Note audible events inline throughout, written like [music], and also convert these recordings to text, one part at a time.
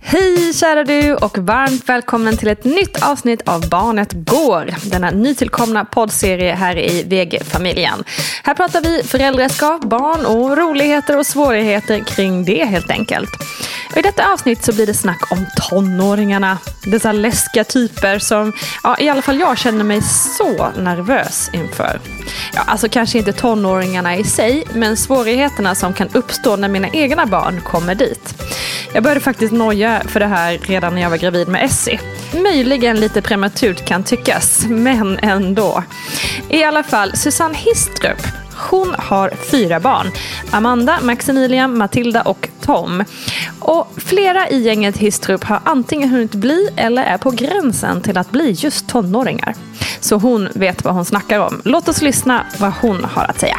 Hej kära du och varmt välkommen till ett nytt avsnitt av Barnet Går. Denna nytillkomna poddserie här i VG-familjen. Här pratar vi föräldraskap, barn och roligheter och svårigheter kring det helt enkelt. Och I detta avsnitt så blir det snack om tonåringarna. Dessa läskiga typer som ja, i alla fall jag känner mig så nervös inför. Ja, alltså kanske inte tonåringarna i sig, men svårigheterna som kan uppstå när mina egna barn kommer dit. Jag började faktiskt noja för det här redan när jag var gravid med Essie. Möjligen lite prematurt kan tyckas, men ändå. I alla fall, Susanne Histrup hon har fyra barn. Amanda, Maximilian, Matilda och Tom. Och flera i gänget Histrup har antingen hunnit bli eller är på gränsen till att bli just tonåringar. Så hon vet vad hon snackar om. Låt oss lyssna vad hon har att säga.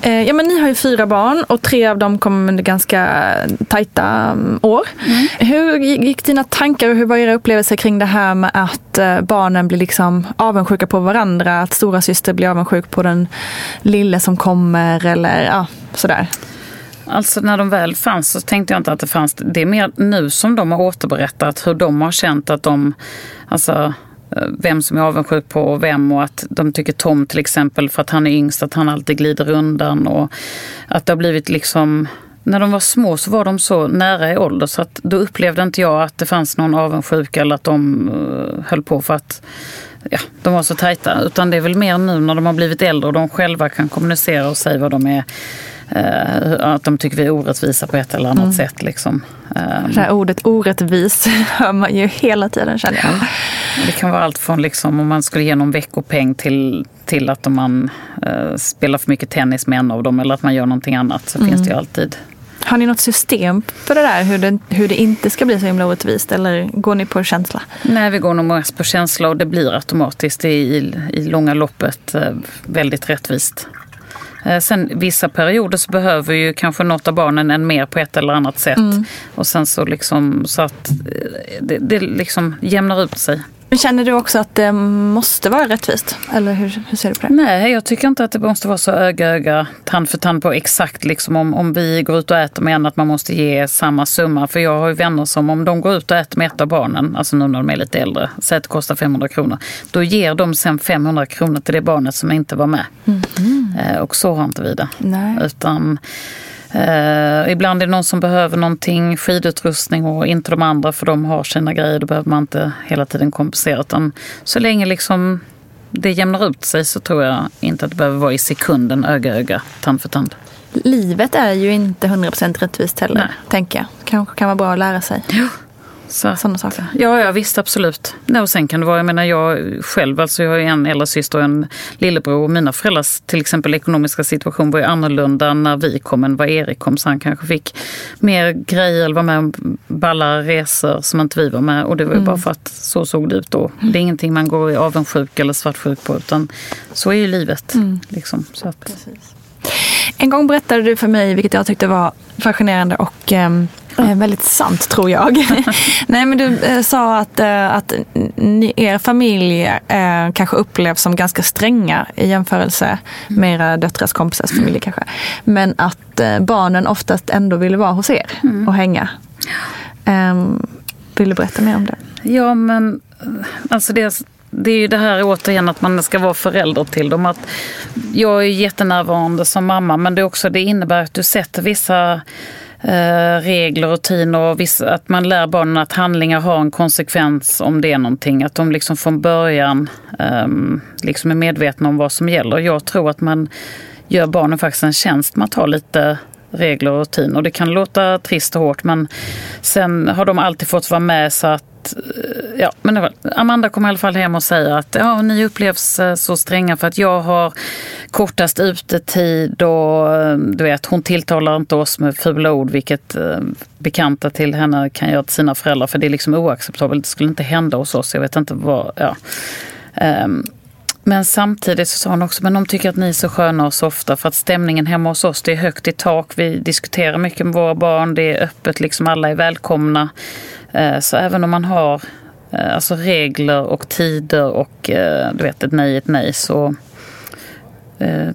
Eh, ja, men ni har ju fyra barn och tre av dem kom under ganska tajta um, år. Hur gick dina tankar och hur var era upplevelser kring det här med att eh, barnen blir liksom avundsjuka på varandra? Att stora syster blir avundsjuk på den lille som kommer eller ja, sådär. Alltså när de väl fanns så tänkte jag inte att det fanns. Det är mer nu som de har återberättat hur de har känt att de, alltså eh, Eh, vem som är avundsjuk på vem och att de tycker Tom till exempel för att han är yngst att han alltid glider undan och att det har blivit liksom när de var små så var de så nära i ålder så att då upplevde inte jag att det fanns någon avundsjuka eller att de uh, höll på för att ja, de var så tajta. Utan det är väl mer nu när de har blivit äldre och de själva kan kommunicera och säga vad de är att de tycker vi är orättvisa på ett eller annat sätt. Liksom. Eh, Det här ordet orättvis [laughs] hör man ju hela tiden känner jag. det kan vara allt från liksom, om man skulle ge någon veckopeng till, till att om man eh, spelar för mycket tennis med en av dem eller att man gör någonting annat så finns det ju alltid. Har ni något system för det där? Hur det, hur det inte ska bli så himla orättvist? Eller går ni på känsla? Nej, vi går nog mest på känsla och det blir automatiskt. Det är i, i långa loppet eh, väldigt rättvist. Eh, Sen vissa perioder så behöver ju kanske något av barnen en mer på ett eller annat sätt. Och sen så liksom så att eh, det, det liksom jämnar ut sig. Känner du också att det måste vara rättvist? Eller hur, hur ser du på det? Nej, jag tycker inte att det måste vara så öga öga, tand för tand på exakt liksom om, om vi går ut och äter med en att man måste ge samma summa. För jag har ju vänner som om de går ut och äter med ett av barnen, alltså nu när de är lite äldre, säg att det kostar 500 kronor. Då ger de sen 500 kronor till det barnet som inte var med. Mm. Och så har inte vi det. Nej. Utan Eh, ibland är det någon som behöver någonting, skidutrustning och inte de andra för de har sina grejer. Då behöver man inte hela tiden kompensera. Utan så länge liksom det jämnar ut sig så tror jag inte att det behöver vara i sekunden, öga öga, tand för tand. Livet är ju inte 100% rättvist heller, Nej. tänker jag. Kanske kan vara bra att lära sig. Ja. Så, Sådana saker? Ja, ja, visst absolut. och sen kan det vara, jag menar jag själv, alltså jag har en äldre syster och en lillebror. Och mina föräldrars till exempel ekonomiska situation var ju annorlunda när vi kom än vad Erik kom. Så han kanske fick mer grejer eller var med om balla resor som inte vi var med. Och det var ju mm. bara för att så såg det ut då. Det är ingenting man går avundsjuk eller svartsjuk på utan så är ju livet. Mm. Liksom, så att. Precis. En gång berättade du för mig, vilket jag tyckte var fascinerande och eh, väldigt sant tror jag. [laughs] Nej men du eh, sa att, eh, att ni, er familj eh, kanske upplevs som ganska stränga i jämförelse med era döttrars kompisars familjer kanske. Men att eh, barnen oftast ändå ville vara hos er mm. och hänga. Ehm, vill du berätta mer om det? Ja men alltså det det är ju det här återigen att man ska vara förälder till dem. Att jag är jättenärvarande som mamma men det, också, det innebär att du sätter vissa Eh, regler regler, rutiner och vissa, att man lär barnen att handlingar har en konsekvens om det är någonting. Att de liksom från början um, liksom är medvetna om vad som gäller. Jag tror att man gör barnen faktiskt en tjänst med att ha lite regler och rutiner. Det kan låta trist och hårt men sen har de alltid fått vara med så att Eh, ja, men Amanda kommer i alla fall hem och säger att ja, ni upplevs eh, så stränga för att jag har kortast utetid och eh, du vet, hon tilltalar inte oss med fula ord vilket bekanta till henne kan göra till sina föräldrar för det är liksom oacceptabelt. Det skulle inte hända hos oss. Jag vet inte vad, ja. Um, men samtidigt så sa hon också, men de tycker att ni är så sköna och softa för att stämningen hemma hos oss, det är högt i tak, vi diskuterar mycket med våra barn, det är öppet, liksom alla är välkomna. Eh, så även om man har eh, alltså regler och tider och eh, du vet ett nej ett nej så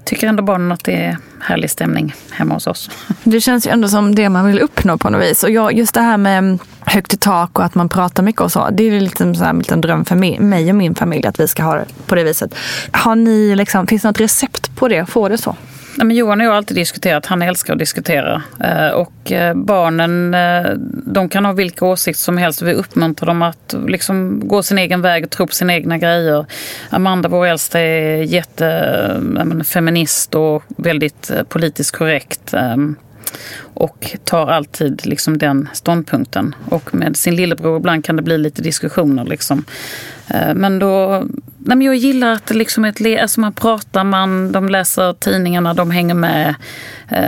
tycker ändå barnen att det är härlig stämning hemma hos oss. [laughs] Det känns ju ändå som det man vill uppnå på något vis. Och jag, just det här med högt i tak och att man pratar mycket och så. Det är liksom så en liten dröm för mig och min familj att vi ska ha det på det viset. Har ni liksom, finns det något recept på det? Får det så? Nej, men Johan och jag har alltid diskuterat, han älskar att diskutera. Eh, och eh, barnen, eh, de kan ha vilka åsikter som helst. Vi uppmuntrar dem att liksom gå sin egen väg och tro på sina egna grejer. Amanda, vår äldsta, är jättefeminist och väldigt politiskt korrekt ehm, och tar alltid liksom den ståndpunkten. Och med sin lillebror ibland kan det bli lite diskussioner. Liksom. Eh, men då, nej men jag gillar att det liksom är ett, alltså man pratar, man, de läser tidningarna, de hänger med.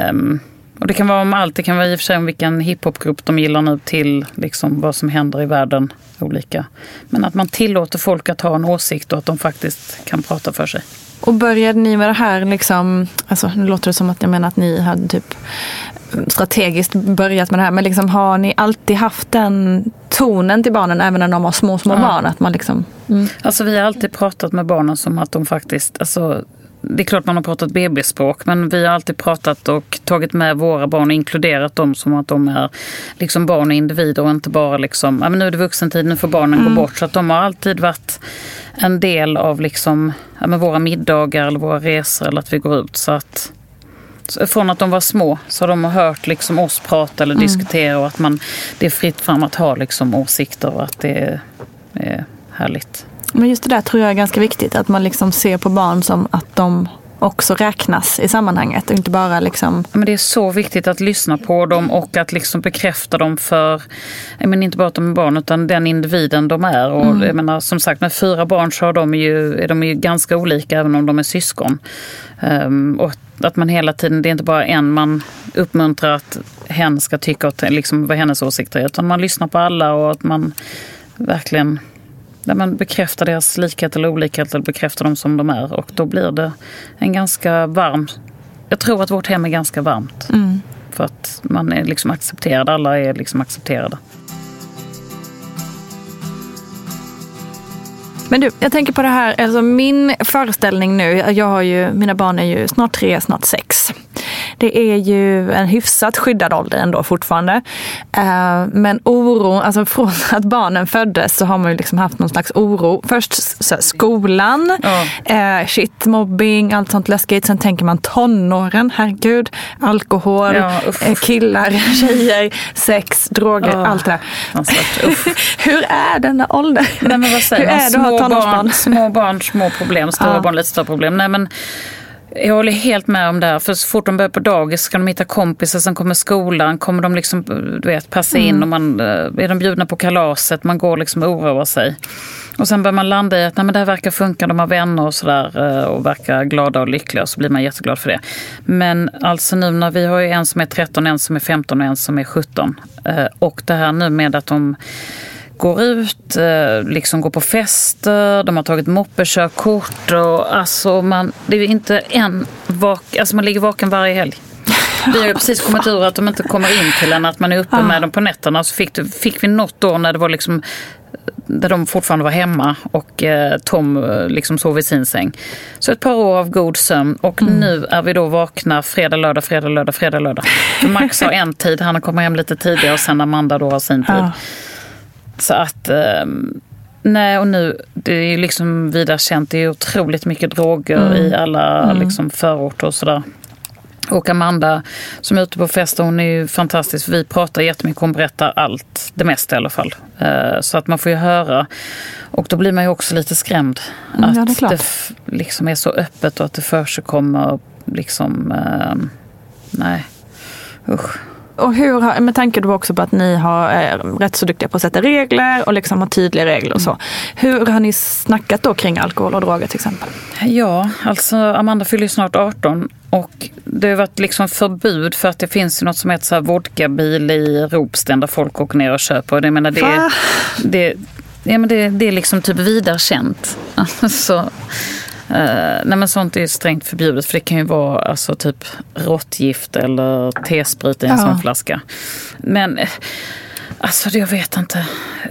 Um, och det kan vara om allt, det kan vara i och för sig om vilken hiphopgrupp de gillar nu till liksom vad som händer i världen. olika. Men att man tillåter folk att ha en åsikt och att de faktiskt kan prata för sig. Och började ni med det här, liksom, alltså, nu låter det som att jag menar att ni hade typ strategiskt börjat med det här. Men liksom, har ni alltid haft den tonen till barnen även när de har små, små ja. barn? Att man liksom, mm. Alltså vi har alltid pratat med barnen som att de faktiskt, alltså, det är klart man har pratat bebisspråk men vi har alltid pratat och tagit med våra barn och inkluderat dem som att de är liksom barn och individer och inte bara liksom, ja men nu är det vuxentid, nu får barnen mm. gå bort. Så att de har alltid varit en del av liksom, ja, men våra middagar eller våra resor eller att vi går ut. Så att från att de var små så har de hört liksom oss prata eller mm. diskutera och att man, det är fritt fram att ha liksom åsikter och att det är, är härligt. Men just det där tror jag är ganska viktigt, att man liksom ser på barn som att de också räknas i sammanhanget och inte bara liksom... Men det är så viktigt att lyssna på dem och att liksom bekräfta dem för, menar, inte bara att de är barn utan den individen de är. Och mm. jag menar, som sagt med fyra barn så är de ju, är de ju ganska olika även om de är syskon. Um, och att man hela tiden, det är inte bara en man uppmuntrar att hen ska tycka och liksom vad hennes åsikter är utan man lyssnar på alla och att man verkligen där man bekräftar deras likhet eller olikhet eller bekräftar dem som de är. Och då blir det en ganska varm... Jag tror att vårt hem är ganska varmt. Mm. För att man är liksom accepterad, alla är liksom accepterade. Men du, jag tänker på det här, alltså min föreställning nu, jag har ju, mina barn är ju snart tre, snart sex. Det är ju en hyfsat skyddad ålder ändå fortfarande. Uh, men oro, alltså från [laughs] att barnen föddes så har man ju liksom haft någon slags oro. Först så skolan, ja. uh, shit, mobbing, allt sånt läskigt. Sen tänker man tonåren, herregud, alkohol, ja, uh, killar, [laughs] tjejer, sex, droger, allt det där. [laughs] Hur är denna ålder? Nej, men vad säger Hur är det att ha tonårsbarn? Små barn, små problem, stora barn, lite större problem. Nej, men jag håller helt med om det. Här. För så fort de börjar på dagis ska de hitta kompisar, sen kommer skolan, kommer de liksom, du vet, passa in mm. och man, eh, är de bjudna på kalaset, man går liksom och oroar sig. Och sen börjar man landa i att nej, men det här verkar funka, de har vänner och sådär eh, och verkar glada och lyckliga och så blir man jätteglad för det. Men alltså nu när vi har ju en som är 13, en som är 15 och en som är 17. Eh, och det här nu med att de går ut, eh, liksom går på fester, de har tagit moppekörkort och alltså man, det är inte en vak, alltså man ligger vaken varje helg. Vi har ju precis kommit ur att de inte kommer in till en, att man är uppe med dem på nätterna. Så fick, fick vi något år när det var liksom där de fortfarande var hemma och eh, Tom eh, liksom sov i sin säng. Så ett par år av god sömn och mm. nu är vi då vakna fredag, lördag, fredag, lördag, fredag, lördag. Max har en tid, han kommer hem lite tidigare och sen Amanda då har sin tid. Ja. Så att... Um, nej, och nu, det är liksom vida känt, det är otroligt mycket droger mm. i alla mm. liksom, förorter och sådär. Och Amanda som är ute på fester, hon är ju fantastisk. Vi pratar jättemycket, hon berättar allt, det mesta i alla fall. Uh, så att man får ju höra. Och då blir man ju också lite skrämd. Mm, att ja, det, det liksom är så öppet och att det för sig kommer liksom... Uh, nej, usch. Och hur, med tanke då också på att ni har, är rätt så duktiga på att sätta regler och liksom har tydliga regler och så. Hur har ni snackat då kring alkohol och droger till exempel? Ja, alltså Amanda fyller snart 18 och det har varit liksom förbud för att det finns ju något som heter så här vodkabil i Ropsten där folk åker ner och köper. Jag menar, det, det, ja, men det, det är liksom typ vidare känt. Alltså, [laughs] nej men sånt är ju strängt förbjudet för det kan ju vara alltså, typ råttgift eller T-sprit i en ja. sån flaska. Men eh, alltså jag vet inte.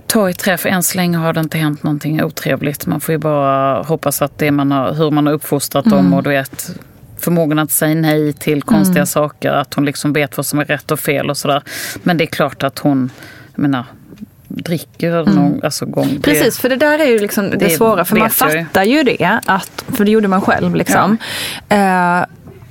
Ta i trä för än så länge har det inte hänt någonting otrevligt. Man får ju bara hoppas att det man har, hur man har uppfostrat mm. dem och du vet förmågan att säga nej till konstiga mm. saker. Att hon liksom vet vad som är rätt och fel och sådär. Men det är klart att hon, jag menar, dricker mm. någon alltså, gång. Precis, det, för det där är ju liksom det, det svåra. För man fattar ju. det, att, för det gjorde man själv. Liksom. Ja. Uh,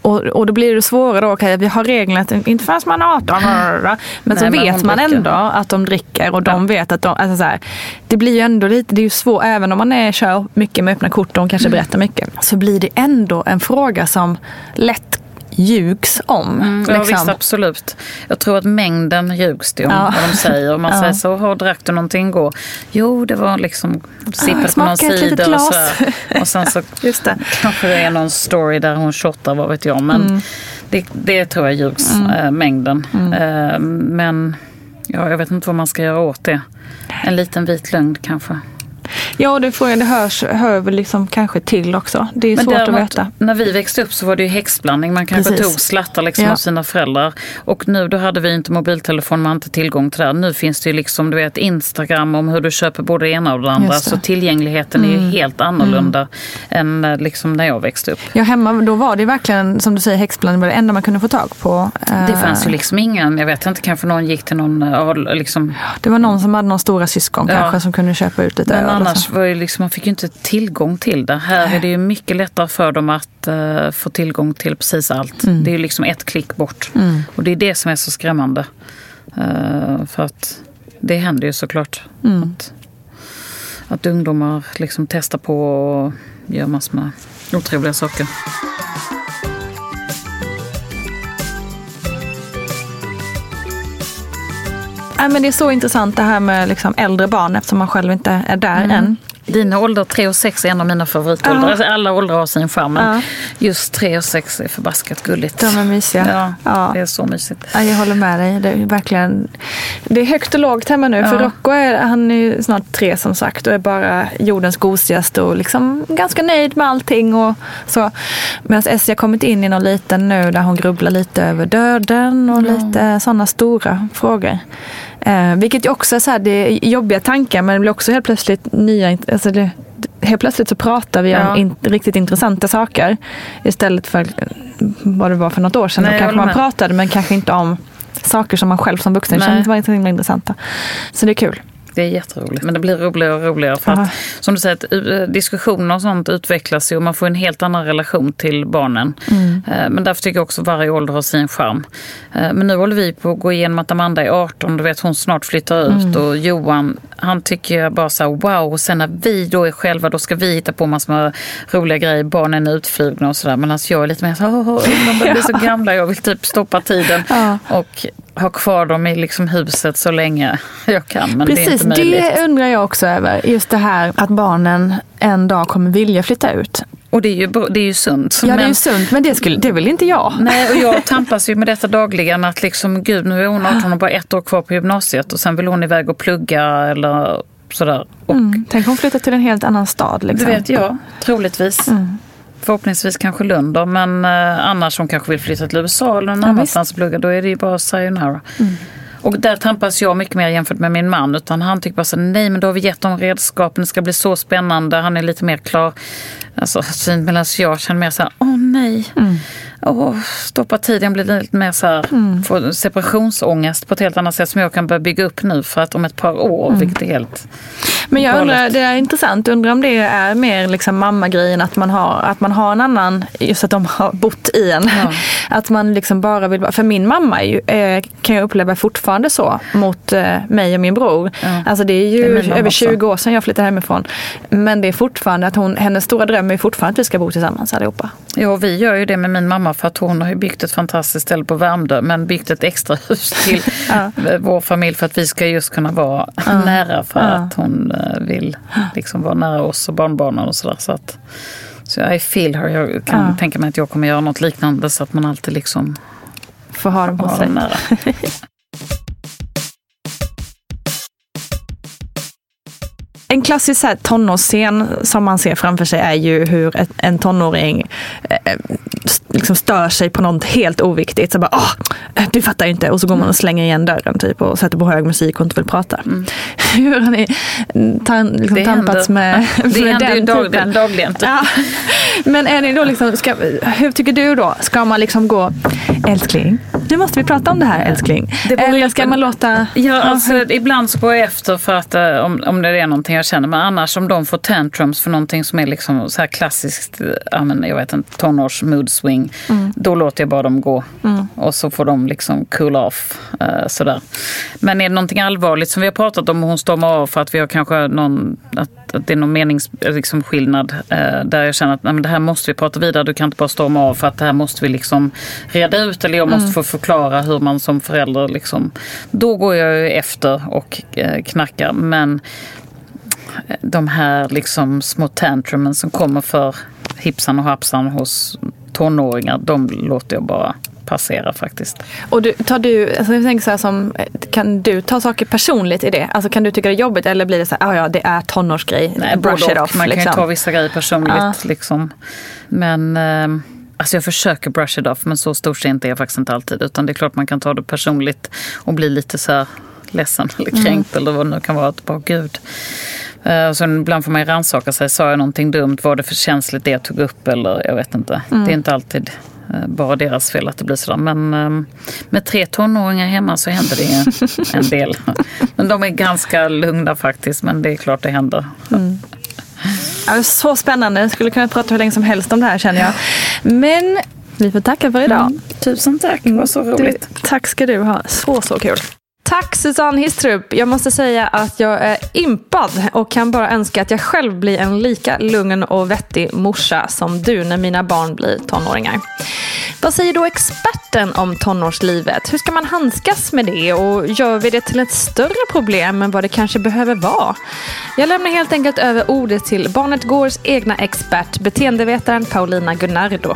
och, och då blir det svårare då, okay, vi har reglerna att inte förrän man är 18. Men Nej, så vet man dricker. ändå att de dricker och de vet att de, alltså så här, det blir ju ändå lite, det är ju svårt, även om man är, kör mycket med öppna kort och de kanske mm. berättar mycket, så blir det ändå en fråga som lätt ljugs om. Mm, liksom. Ja visst, absolut. Jag tror att mängden ljugs det om, ja. vad de säger. Om man ja. säger så, drack du någonting igår? Jo, det var liksom sippet på någon cider och så. Och sen så [laughs] Just det. kanske det är någon story där hon shottar, vad vet jag. Men mm. det, det tror jag ljugs, mm. äh, mängden. Äh, men ja, jag vet inte vad man ska göra åt det. En liten vit lögn kanske. Ja, det, får, det hörs, hör väl liksom kanske till också. Det är Men svårt däremot, att veta. När vi växte upp så var det ju häxblandning. Man kanske Precis. tog slattar liksom ja. av sina föräldrar. Och nu då hade vi inte mobiltelefon, man hade inte tillgång till det. Nu finns det ju liksom du vet, Instagram om hur du köper både det ena och det andra. Det. Så tillgängligheten mm. är ju mm. helt annorlunda mm. än eh, liksom när jag växte upp. Ja, hemma då var det verkligen som du säger häxblandning var det enda man kunde få tag på. Det fanns ju liksom ingen, jag vet inte, kanske någon gick till någon eh, liksom... Det var någon som hade någon stora syskon ja. kanske som kunde köpa ut lite Men annars var ju liksom, man fick ju inte tillgång till det. Här är det ju mycket lättare för dem att uh, få tillgång till precis allt. Mm. Det är ju liksom ett klick bort. Mm. Och det är det som är så skrämmande. Uh, för att det händer ju såklart. Mm. Att, att ungdomar liksom testar på och gör massor med otrevliga saker. Ja, men det är så intressant det här med liksom äldre barn eftersom man själv inte är där mm. än. Dina åldrar 3 och 6 är en av mina favoritåldrar. Ja. Alltså, alla åldrar har sin charm. Men ja. just 3 och 6 är förbaskat gulligt. De är mysiga. Ja, ja. Det är så mysigt. Ja, jag håller med dig. Det är verkligen det är högt och lågt hemma nu. För Rocco är, han är snart tre som sagt och är bara jordens gosigaste och liksom ganska nöjd med allting. Och så. Medan Essie har kommit in i någon liten nu där hon grubblar lite över döden och lite sådana stora frågor. Eh, vilket ju också är så här, det är jobbiga tankar men det blir också helt plötsligt nya... Alltså det, helt plötsligt så pratar vi Ja. om in, riktigt intressanta saker istället för vad det var för något år sedan. Nej, kanske man med. pratade men kanske inte om saker som man själv som vuxen Nej. kände var så himla intressanta. Så det är kul. Det är jätteroligt. Men det blir roligare och roligare. För att, som du säger, eh, diskussioner och sånt utvecklas ju och man får en helt annan relation till barnen. Mm. Eh, Men därför tycker jag också att varje ålder har sin charm. Eh, Men nu håller vi på att gå igenom att Amanda är 18, du vet hon snart flyttar ut. Mm. Och Johan, han tycker jag bara så här, wow. Och sen när vi då är själva, då ska vi hitta på massor med roliga grejer. Barnen är utflugna och sådär. Men alltså jag är lite mer så här, "Åh, de börjar bli så [laughs] gamla. Jag vill typ stoppa tiden. Ja. Och ha kvar dem i liksom huset så länge jag kan. Men det är Precis, inte möjligt. det undrar jag också över. Just det här att barnen en dag kommer vilja flytta ut. Och det är ju, det är ju sunt. Ja, det är men, ju sunt, men det, skulle, det vill inte jag. Nej, och jag tampas ju med detta dagligen. Att liksom, gud, nu är hon 18 och bara ett år kvar på gymnasiet. Och sen vill hon iväg och plugga eller sådär. Och Mm. Tänk om hon flyttar till en helt annan stad. det Liksom. vet jag, troligtvis. Mm. Förhoppningsvis kanske Lund då, men eh, annars hon kanske vill flytta till USA eller någon Ja, annanstans och plugga. Då är det ju bara sayonara. Och där tampas jag mycket mer jämfört med min man. Utan han tycker bara så nej men då har vi gett dem redskapen, det ska bli så spännande. Han är lite mer klar. Alltså syn medan jag känner mer så här, åh nej. Åh, stoppa tiden blir lite mer så här, får separationsångest på ett helt annat sätt som jag kan börja bygga upp nu för att om ett par år, vilket är helt Men jag undrar, galet. det är intressant, undrar om det är mer liksom mammagrejen att man har, att man har en annan, just att de har bott i en. Ja. [laughs] Att man liksom bara vill, för min mamma är ju, eh, kan jag uppleva fortfarande så mot eh, mig och min bror. Ja. Alltså det är Det ju är min mamma över också. 20 år sedan jag flyttade hemifrån. Men det är fortfarande att hon, hennes stora dröm är fortfarande att vi ska bo tillsammans allihopa. Ja, vi gör ju det med min mamma för att hon har ju byggt ett fantastiskt ställe på Värmdö men byggt ett extra hus till [laughs] Ja. vår familj för att vi ska just kunna vara nära för Ja. att hon eh, vill liksom vara nära oss och barnbarnen och sådär. Så, att, så I feel her. Jag kan tänka mig att jag kommer göra något liknande så att man alltid liksom Får ha dem har sig. dem. [laughs] En klassisk så här, tonårsscen som man ser framför sig är ju hur en tonåring eh, liksom stör sig på något helt oviktigt. Så bara, Åh, du fattar ju inte. Och så går man och slänger igen dörren typ, och sätter på hög musik och inte vill prata. [laughs] Hur har ni tan, liksom, tampats [laughs] händer. med, Det med den dag, typen? dagligen. Typ. Ja. Men är ni då liksom, ska, hur tycker du då? Ska man liksom gå, älskling, nu måste vi prata om det här älskling. Det Eller ska man låta... Ja, alltså, ibland så går jag efter för att om, om det är någonting jag känner. Men annars om de får tantrums för någonting som är liksom så här klassiskt, jag vet inte, tonårs swing. Då låter jag bara dem gå. Och så får de liksom cool off. eh, sådär. Men är det någonting allvarligt som vi har pratat om och hon stormar av för att vi har kanske någon, att, att det är någon meningsskillnad liksom, skillnad, eh, där jag känner att nej, men det här måste vi prata vidare. Du kan inte bara storma av för att det här måste vi liksom reda ut. Eller jag måste få förklara hur man som förälder liksom. Då går jag ju efter och eh, knackar. Men eh, de här liksom små tantrumen som kommer för hipsan och hapsan hos tonåringar, de låter jag bara passera faktiskt. Och du, tar du, alltså jag tänker så här som, kan du ta saker personligt i det? Alltså kan du tycka det är jobbigt eller blir det så här, ah, ja det är tonårsgrej, Nej, brush it off. Man kan liksom. ju ta vissa grejer personligt. Ja. Liksom. Men eh, alltså jag försöker brush it off, men så storsint är jag faktiskt inte alltid. Utan det är klart man kan ta det personligt och bli lite så här ledsen eller Mm. kränkt eller vad det nu kan vara. Att bara, gud. Eh, och sen ibland får man rannsaka sig. Sa jag någonting dumt? Var det för känsligt det jag tog upp? Eller jag vet inte. Mm. Det är inte alltid eh, bara deras fel att det blir sådär. Men eh, med tre tonåringar hemma så händer det [laughs] en del. Men de är ganska lugna faktiskt. Men det är klart det händer. Ja, det är så spännande, jag skulle kunna prata hur länge som helst om det här känner jag. Men vi får tacka för idag. Tusen tack, det var så roligt. Du, tack ska du ha, så så kul. Tack Susanne Histrup. Jag måste säga att jag är impad och kan bara önska att jag själv blir en lika lugn och vettig morsa som du när mina barn blir tonåringar. Vad säger då experten om tonårslivet? Hur ska man handskas med det och gör vi det till ett större problem än vad det kanske behöver vara? Jag lämnar helt enkelt över ordet till Barnet Gårds egna expert, beteendevetaren Paulina Gunnardo.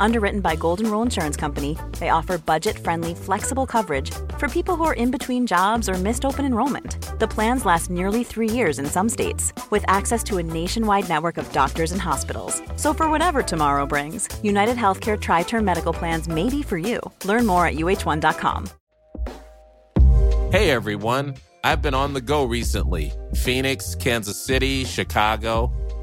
Underwritten by Golden Rule Insurance Company, they offer budget-friendly, flexible coverage for people who are in between jobs or missed open enrollment. The plans last nearly three years in some states, with access to a nationwide network of doctors and hospitals. So for whatever tomorrow brings, United Healthcare Tri-Term Medical Plans may be for you. Learn more at uh1.com. Hey everyone, I've been on the go recently Phoenix, Kansas City, Chicago.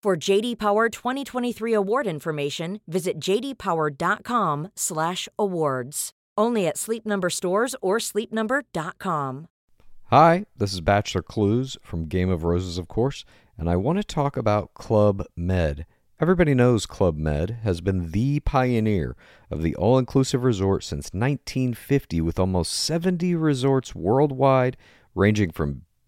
For JD Power 2023 award information, visit jdpower.com/awards. Only at Sleep Number stores or sleepnumber.com. Hi, this is Bachelor Clues from Game of Roses, of course, and I want to talk about Club Med. Everybody knows Club Med has been the pioneer of the all inclusive resort since 1950, with almost 70 resorts worldwide, ranging from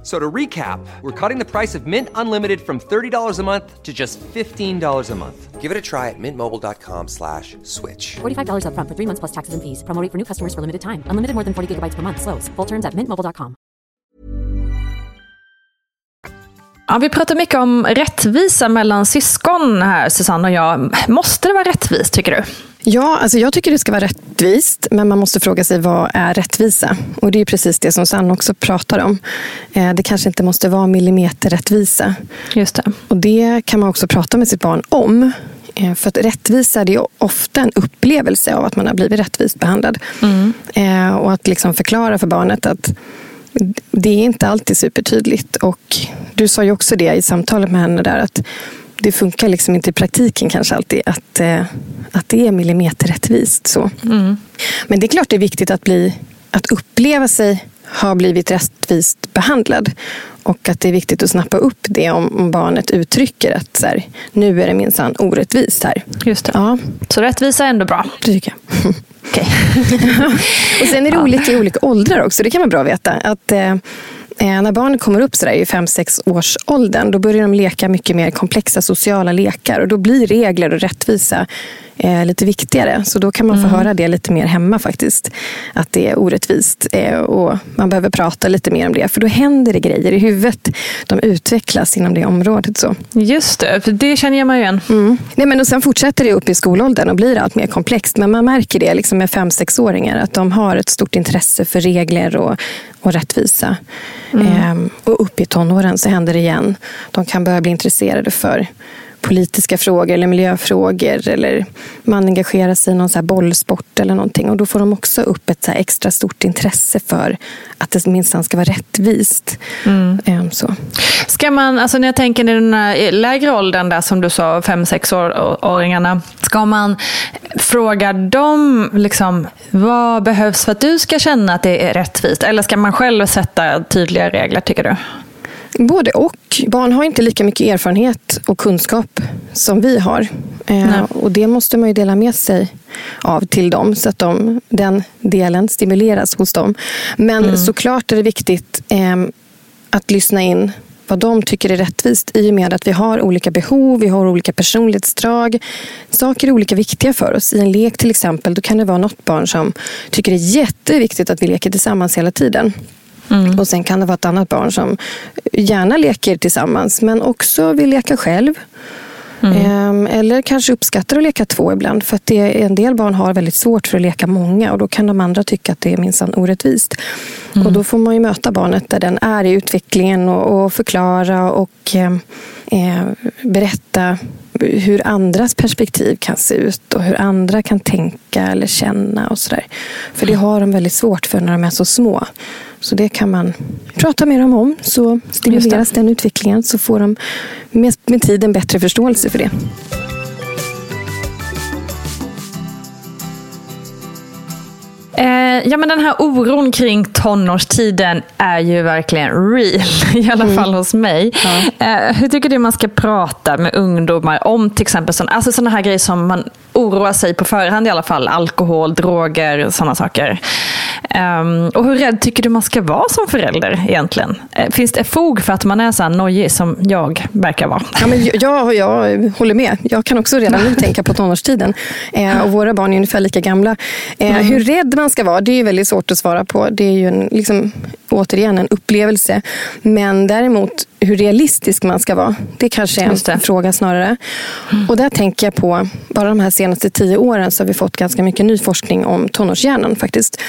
F- So to recap, we're cutting the price of Mint Unlimited from $30 a month to just $15 a month. Give it a try at mintmobile.com slash switch. $45 upfront for three months plus taxes and fees. Promo rate for new customers for limited time. Unlimited more than 40 gigabytes per month. Slows. Full terms at mintmobile.com. Ja, vi pratar mycket om rättvisa mellan syskon här, Susanne och jag. Måste det vara rättvist, tycker du? Ja, alltså jag tycker det ska vara rättvist, men man måste fråga sig vad är rättvisa? Och det är precis det som Sanna också pratar om. Eh, Det kanske inte måste vara millimeterrättvisa. Just det. Och det kan man också prata med sitt barn om. Eh, För att rättvisa det är ofta en upplevelse av att man har blivit rättvist behandlad. Eh, Och att liksom förklara för barnet att det är inte alltid supertydligt. Och du sa ju också det i samtalet med henne där att det funkar liksom inte i praktiken kanske alltid att, eh, att det är millimeterrättvist. Så. Men det är klart det är viktigt att, bli, att uppleva sig ha blivit rättvist behandlad. Och att det är viktigt att snappa upp det om, barnet uttrycker att så här, nu är det minsann orättvist här. Just det. Ja, Så rättvisa är ändå bra. det tycker jag. Okej. [laughs] Och sen är det olika i olika åldrar också. Det kan vara bra att veta. Att, eh, Eh, när barnen kommer upp sådär i 5-6 års åldern, då börjar de leka mycket mer komplexa sociala lekar. Och då blir regler och rättvisa eh, lite viktigare. Så då kan man få höra det lite mer hemma faktiskt. Att det är orättvist. Eh, och man behöver prata lite mer om det. För då händer det grejer i huvudet. De utvecklas inom det området. Så. Just det, för det känner man ju igen. Mm. Nej, men och sen fortsätter det upp i skolåldern och blir allt mer komplext. Men man märker det liksom med fem sexåringar att de har ett stort intresse för regler och, och rättvisa. Ehm, och upp i tonåren så händer det igen. De kan börja bli intresserade för politiska frågor eller miljöfrågor. Eller man engagerar sig i någon så bollsport eller någonting. Och då får de också upp ett så extra stort intresse för att det minsann ska vara rättvist. Ehm, så. Ska man, alltså när jag tänker i den här lägre åldern där som du sa, 5-6-åringarna. Ska man fråga dem liksom, vad behövs för att du ska känna att det är rättvist? Eller ska man själv sätta tydliga regler tycker du? Både och. Barn har inte lika mycket erfarenhet och kunskap som vi har. Eh, och Det måste man ju dela med sig av till dem så att de, den delen stimuleras hos dem. Men såklart är det viktigt eh, att lyssna in vad de tycker är rättvist i och med att vi har olika behov, vi har olika personlighetsdrag. Saker är olika viktiga för oss. I en lek till exempel, då kan det vara något barn som tycker det är jätteviktigt att vi leker tillsammans hela tiden. Mm. Och sen kan det vara ett annat barn som gärna leker tillsammans men också vill leka själv. Mm. Ehm, eller kanske uppskattar att leka två ibland. För att det, en del barn har väldigt svårt för att leka många och då kan de andra tycka att det är minsann orättvist. Mm. Och då får man ju möta barnet där den är i utvecklingen och, och förklara och eh, eh, berätta hur andras perspektiv kan se ut och hur andra kan tänka eller känna och sådär. För det har de väldigt svårt för när de är så små. Så det kan man prata med dem om. Så stimuleras den utvecklingen så får de med, med tiden bättre förståelse för det. Eh, ja, men den här oron kring tonårstiden är ju verkligen real, [laughs] i alla mm. fall hos mig. Ja. Eh, hur tycker du man ska prata med ungdomar om till exempel sådana alltså här grejer som man oroar sig på förhand i alla fall? Alkohol, droger, sådana saker. Um, och hur rädd tycker du man ska vara som förälder egentligen? Eh, finns det fog för att man är så här nojig som jag verkar vara? Ja, men jag, jag håller med. Jag kan också redan nu [laughs] tänka på tonårstiden. Eh, och våra barn är ungefär lika gamla. Eh, mm. Hur rädd man ska vara, det är väldigt svårt att svara på. Det är ju en, liksom, återigen en upplevelse. Men däremot hur realistisk man ska vara, det kanske är en fråga snarare. Mm. Och där tänker jag på, bara de här senaste tio åren så har vi fått ganska mycket ny forskning om tonårshjärnan faktiskt.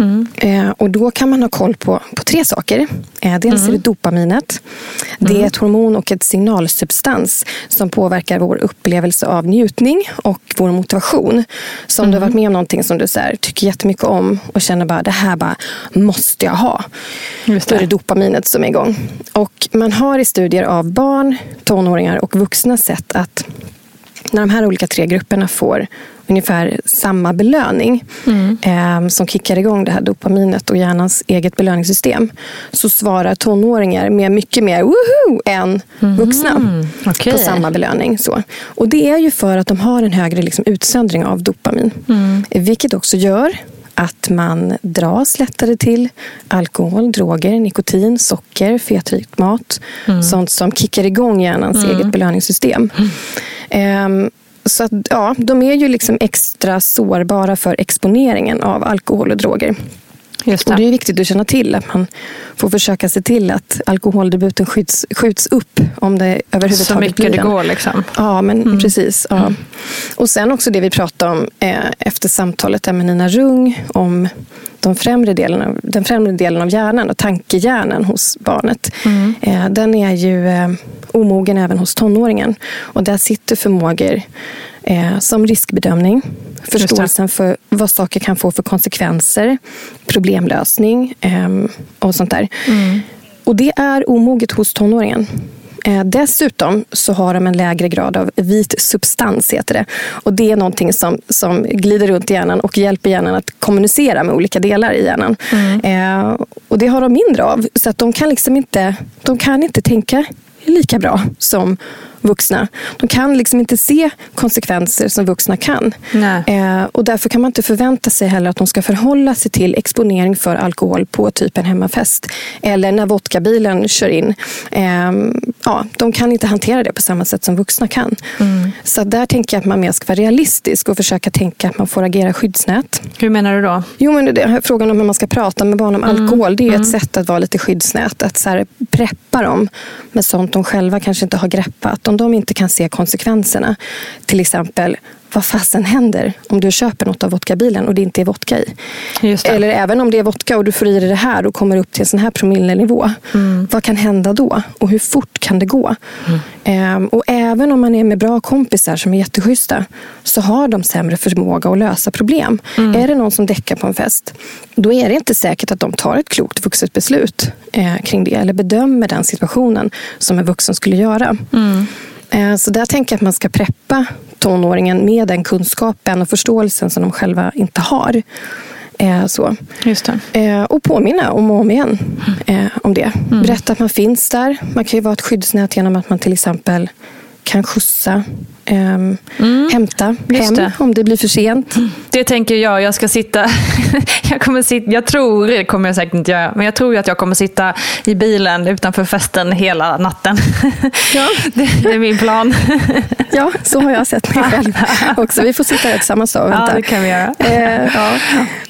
Mm. Eh, och då kan man ha koll på, på tre saker. Eh, dels mm. är det mm. dopaminet. Det är mm. ett hormon och ett signalsubstans som påverkar vår upplevelse av njutning och vår motivation. Så om mm. du har varit med om någonting som du så här, tycker jättemycket om och känner bara det här bara måste jag ha. Just det. Då är det dopaminet som är igång. Och man har i studier av barn, tonåringar och vuxna sett att när de här olika tre grupperna får ungefär samma belöning mm. eh, som kickar igång det här dopaminet och hjärnans eget belöningssystem så svarar tonåringar med mycket mer woho än mm. vuxna mm. okay. på samma belöning. Så. Och Det är ju för att de har en högre liksom, utsöndring av dopamin. Mm. Vilket också gör att man dras lättare till alkohol, droger, nikotin, socker, fetrik mat. Mm. Sånt som kickar igång hjärnans mm. eget belöningssystem. Ehm, så att, ja, de är ju liksom extra sårbara för exponeringen av alkohol och droger. Just det. Och det är viktigt att känna till att man får försöka se till att alkoholdebuten skjuts, skjuts upp om det överhuvudtaget Så mycket blir det går liksom. Ja, men mm. precis. Ja. Mm. Och sen också det vi pratade om eh, efter samtalet med Nina Rung om de främre delen av, den främre delen av hjärnan och tankehjärnan hos barnet. Mm. Eh, den är ju eh, omogen även hos tonåringen. Och där sitter förmågor eh, som riskbedömning, förståelsen för vad saker kan få för konsekvenser, problemlösning eh, och sånt där. Mm. Och det är omoget hos tonåringen. Eh, dessutom så har de en lägre grad av vit substans, heter det. Och det är någonting som, som glider runt i hjärnan och hjälper hjärnan att kommunicera med olika delar i hjärnan. Mm. Eh, och det har de mindre av. Så att de kan liksom inte, de kan inte tänka lika bra som vuxna. De kan liksom inte se konsekvenser som vuxna kan. Eh, och därför kan man inte förvänta sig heller att de ska förhålla sig till exponering för alkohol på typ en hemmafest. Eller när vodkabilen kör in. Eh, ja, de kan inte hantera det på samma sätt som vuxna kan. Mm. Så där tänker jag att man mer ska vara realistisk och försöka tänka att man får agera skyddsnät. Hur menar du då? Jo, men det, frågan om hur man ska prata med barn om mm. alkohol, det är mm. ett sätt att vara lite skyddsnät. Att så här, preppa dem med sånt de själva kanske inte har greppat om de inte kan se konsekvenserna, till exempel vad fasen händer om du köper något av vodkabilen och det inte är vodka i? Eller även om det är vodka och du får i dig det här och kommer upp till en sån här promillenivå. Mm. Vad kan hända då? Och hur fort kan det gå? Mm. Ehm, och även om man är med bra kompisar som är jätteschyssta så har de sämre förmåga att lösa problem. Mm. Är det någon som däckar på en fest, då är det inte säkert att de tar ett klokt vuxet beslut eh, kring det eller bedömer den situationen som en vuxen skulle göra. Mm. Eh, så där tänker jag att man ska preppa tonåringen med den kunskapen och förståelsen som de själva inte har. Eh, så. Eh, och påminna om och om igen om det. Mm. Berätta att man finns där. Man kan ju vara ett skyddsnät genom att man till exempel kan skjutsa ehm, hämta just hem det. om det blir för sent. [laughs] Det tänker jag. Jag ska sitta... [laughs] jag, kommer sitta jag tror, det kommer jag säkert inte göra, men jag tror att jag kommer sitta i bilen utanför festen hela natten. [laughs] Ja. det, det är min plan. Ja, så har jag sett mig själv också. Vi får sitta här tillsammans då och Ja, vänta. det kan vi göra. Eh, ja.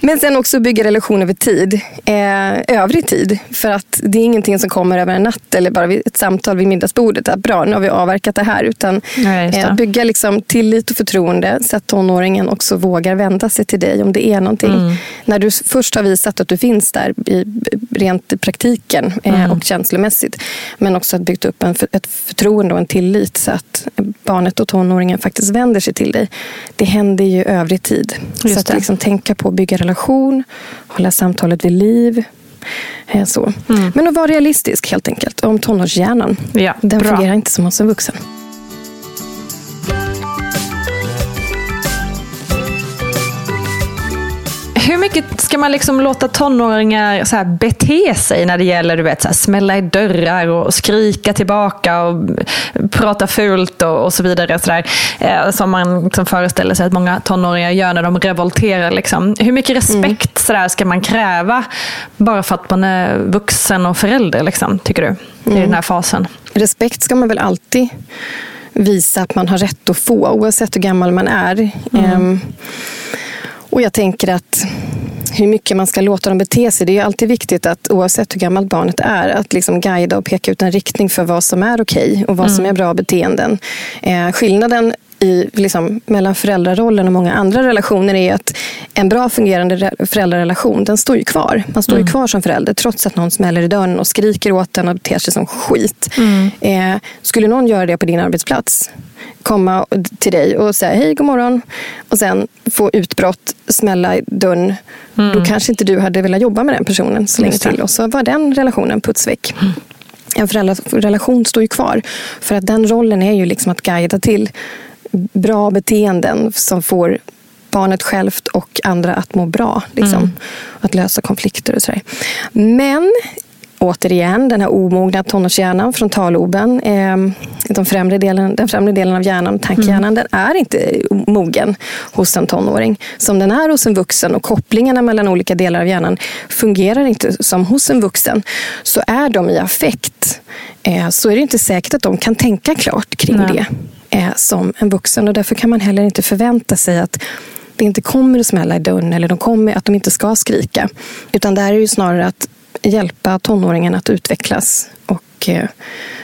Men sen också bygga relation över tid. Eh, övrig tid. För att det är ingenting som kommer över en natt eller bara vid ett samtal vid middagsbordet. Att bra, nu har vi avverkat det här. Utan Ja, bygga liksom tillit och förtroende så att tonåringen också vågar vända sig till dig om det är någonting. Mm. När du först har visat att du finns där i, rent i praktiken eh, Mm. och känslomässigt. Men också att byggt upp en, ett förtroende och en tillit så att barnet och tonåringen faktiskt vänder sig till dig. Det händer ju övrig tid. Just så att det. liksom tänka på att bygga relation, hålla samtalet vid liv. Eh, Så. Mm. Men att vara realistisk helt enkelt. Om tonårshjärnan. Ja, Den bra. fungerar inte som hos en vuxen. Mycket ska man liksom låta tonåringar så här bete sig när det gäller du vet, så här smälla i dörrar och skrika tillbaka och prata fult och, och så vidare. Så där, eh, som man liksom föreställer sig att många tonåringar gör när de revolterar. Liksom. Hur mycket respekt så där, ska man kräva bara för att man är vuxen och förälder, liksom, tycker du? I den här fasen. Respekt ska man väl alltid visa att man har rätt att få oavsett hur gammal man är. Ehm, och jag tänker att hur mycket man ska låta dem bete sig. Det är ju alltid viktigt att oavsett hur gammalt barnet är att liksom guida och peka ut en riktning för vad som är okej och vad som är bra beteenden. Eh, skillnaden i, liksom, mellan föräldrarollen och många andra relationer är att en bra fungerande re- föräldrarelation den står ju kvar. Man står ju kvar som förälder trots att någon smäller i dörren och skriker åt en och beter sig som skit. Eh, skulle någon göra det på din arbetsplats komma till dig och säga hej, god morgon och sen få utbrott, smälla i dörren. Då kanske inte du hade velat jobba med den personen så länge till. Och så var den relationen putsväck. En föräldrarelation står ju kvar. För att den rollen är ju liksom att guida till bra beteenden som får barnet självt och andra att må bra. Liksom. Att lösa konflikter och sådär. Men återigen, den här omogna tonårshjärnan, frontalloben, eh, de främre delen, den främre delen av hjärnan, tankhjärnan, den är inte mogen hos en tonåring. Som den är hos en vuxen och kopplingarna mellan olika delar av hjärnan fungerar inte som hos en vuxen. Så är de i affekt eh, så är det inte säkert att de kan tänka klart kring Nej. det eh, som en vuxen. Och därför kan man heller inte förvänta sig att det inte kommer att smälla i dörren eller de kommer, att de inte ska skrika. Utan det här är ju snarare att hjälpa tonåringen att utvecklas och eh,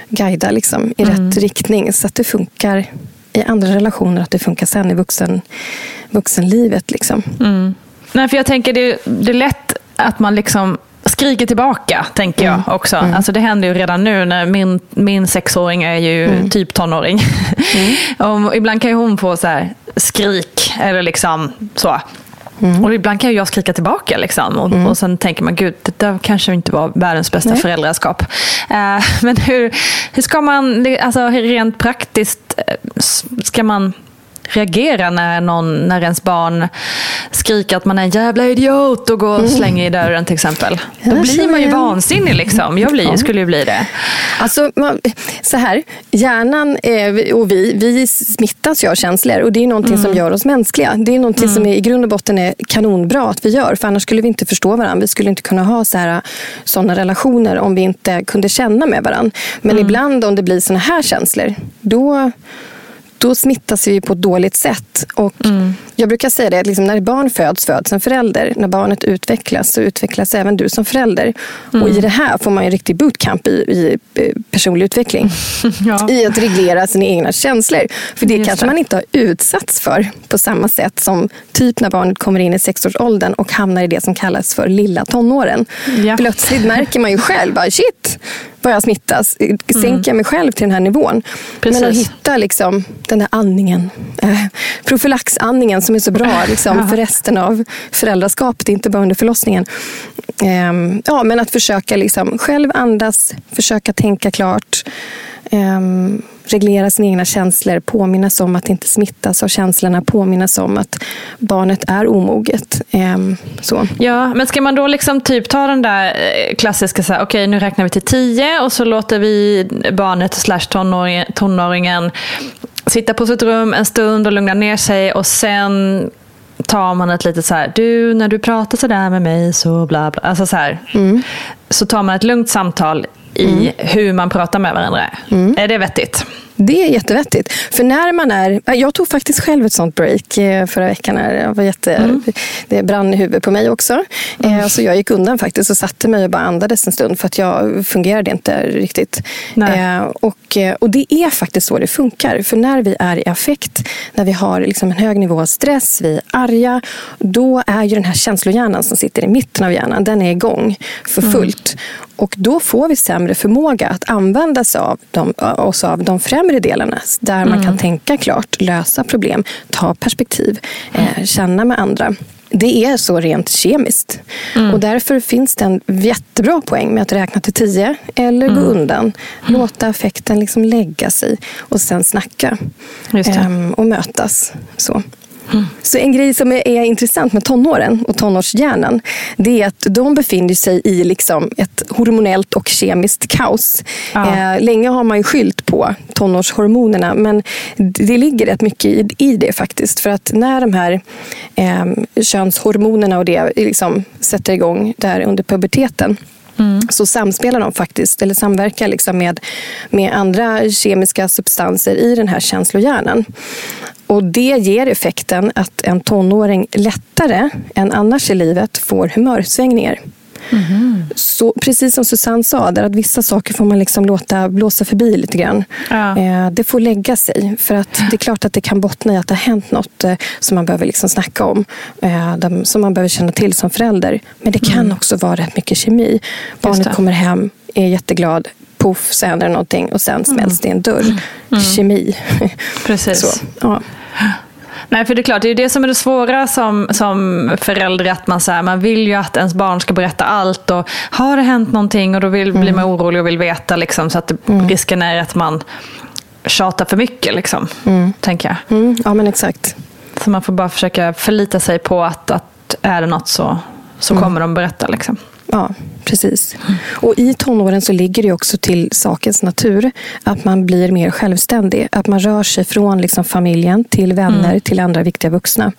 guida liksom, i rätt riktning så att det funkar i andra relationer, att det funkar sen i vuxen, vuxenlivet. Liksom. Nej, för jag tänker det, det är lätt att man liksom skriker tillbaka, tänker jag också. Alltså det händer ju redan nu när min, min sexåring är ju typ tonåring. [laughs] och ibland kan ju hon få så här skrik eller liksom så. Och ibland kan ju jag skrika tillbaka. Liksom. Och, och sen tänker man, gud, det där kanske inte var världens bästa Nej. föräldraskap. Eh, [laughs] men hur, hur ska man, alltså rent praktiskt, eh, ska man reagera när, någon, när ens barn skriker att man är en jävla idiot och går och slänger i dörren till exempel. Då blir man ju vansinnig. Liksom. Jag blir, skulle ju bli det. Alltså, man, så här, hjärnan eh, och vi, vi smittas ju av känslor och det är någonting som gör oss mänskliga. Det är någonting som är, i grund och botten är kanonbra att vi gör för annars skulle vi inte förstå varandra. Vi skulle inte kunna ha så här, sådana relationer om vi inte kunde känna med varandra. Men ibland om det blir såna här känslor, då då smittas vi på ett dåligt sätt. Och Jag brukar säga det, att liksom när barn föds, föds en förälder. När barnet utvecklas, så utvecklas även du som förälder. Och I det här får man en riktig bootcamp i, i eh, personlig utveckling. [laughs] Ja. I att reglera sina egna känslor. För det Just kanske det. man inte har utsatts för på samma sätt som typ när barnet kommer in i sexårsåldern och hamnar i det som kallas för lilla tonåren. Ja. Plötsligt märker man ju själv, bara, shit vad jag smittas. Sänker jag mig själv till den här nivån? Men att Precis. hitta liksom, den där andningen, eh, profylaxandningen som är så bra [laughs] liksom, för resten av föräldraskapet, inte bara under förlossningen. Ehm, ja, men att försöka liksom, själv andas, försöka tänka klart. ehm, reglera sina egna känslor, påminnas om att inte smittas av känslorna, påminnas om att barnet är omoget. Ehm, så. Ja, men ska man då liksom typ ta den där eh, klassiska, okej nu räknar vi till tio och så låter vi barnet slash tonåringen, tonåringen sitta på sitt rum en stund och lugna ner sig och sen tar man ett litet så här, du när du pratar så där med mig så bla bla. Alltså så här. Mm. Så tar man ett lugnt samtal i hur man pratar med varandra. Är det vettigt? Det är jättevettigt. För när man är... Jag tog faktiskt själv ett sånt break eh, förra veckan. Jag var jätte, Det brann i huvudet på mig också. Eh, Så jag gick undan faktiskt och satte mig och bara andades en stund för att jag fungerade inte riktigt. Nej. Eh, Och, och det är faktiskt så det funkar. För när vi är i affekt, när vi har liksom en hög nivå av stress, vi är arga, då är ju den här känslohjärnan som sitter i mitten av hjärnan, den är igång för fullt. Och då får vi sämre förmåga att använda sig av de, oss av de främre delarna där man kan tänka klart, lösa problem, ta perspektiv, eh, känna med andra. Det är så rent kemiskt. Och därför finns det en jättebra poäng med att räkna till tio eller gå undan. Låta affekten liksom lägga sig och sen snacka ehm, och mötas. Så. Så en grej som är, är intressant med tonåren och tonårshjärnan det är att de befinner sig i liksom ett hormonellt och kemiskt kaos. Ja. Eh, länge har man ju skylt på tonårshormonerna men det ligger rätt mycket i, i det faktiskt. För att när de här eh, könshormonerna och det liksom sätter igång där under puberteten så samspelar de faktiskt, eller samverkar liksom med, med andra kemiska substanser i den här känslohjärnan. Och det ger effekten att en tonåring lättare än annars i livet får humörsvängningar. Så precis som Susanne sa, där att vissa saker får man liksom låta blåsa förbi lite grann. Ja. Eh, det får lägga sig. För att det är klart att det kan bottna i att det har hänt något eh, som man behöver liksom snacka om. Eh, dem- som man behöver känna till som förälder. Men det kan också vara rätt mycket kemi. Barnet kommer hem, är jätteglad. Poff, så händer någonting och sen smälls det i en dörr. Kemi. Precis. [laughs] Så, ja. Nej, för det är klart, det är det som är det svåra som, som förälder. Att man, så här, man vill ju att ens barn ska berätta allt. Och har det hänt någonting och då vill, blir man orolig och vill veta. Liksom, så att det, risken är att man tjatar för mycket. Liksom, tänker jag. Mm, ja, men exakt. Så man får bara försöka förlita sig på att, att är det något så, så kommer de berätta. Liksom. Ja, precis. Och i tonåren så ligger det också till sakens natur att man blir mer självständig. Att man rör sig från liksom familjen till vänner till andra viktiga vuxna.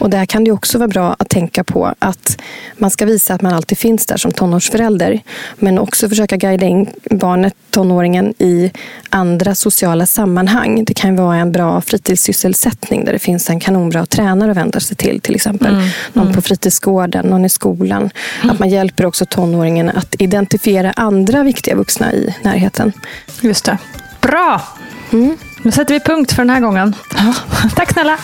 Och där kan det också vara bra att tänka på att man ska visa att man alltid finns där som tonårsförälder. Men också försöka guida in barnet, tonåringen, i andra sociala sammanhang. Det kan vara en bra fritidssysselsättning där det finns en kanonbra tränare att vända sig till. Till exempel någon på fritidsgården, någon i skolan. Att man hjälper också tonåringen att identifiera andra viktiga vuxna i närheten. Just det. Bra! Nu sätter vi punkt för den här gången. [laughs] Tack snälla!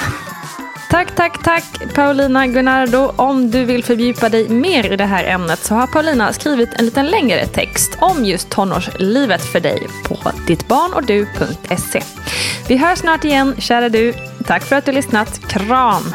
Tack, tack, tack Paulina Gunnardo. Om du vill fördjupa dig mer i det här ämnet så har Paulina skrivit en liten längre text om just tonårslivet för dig på dittbarnochdu.se. Vi hörs snart igen, kära du. Tack för att du lyssnat. Kram!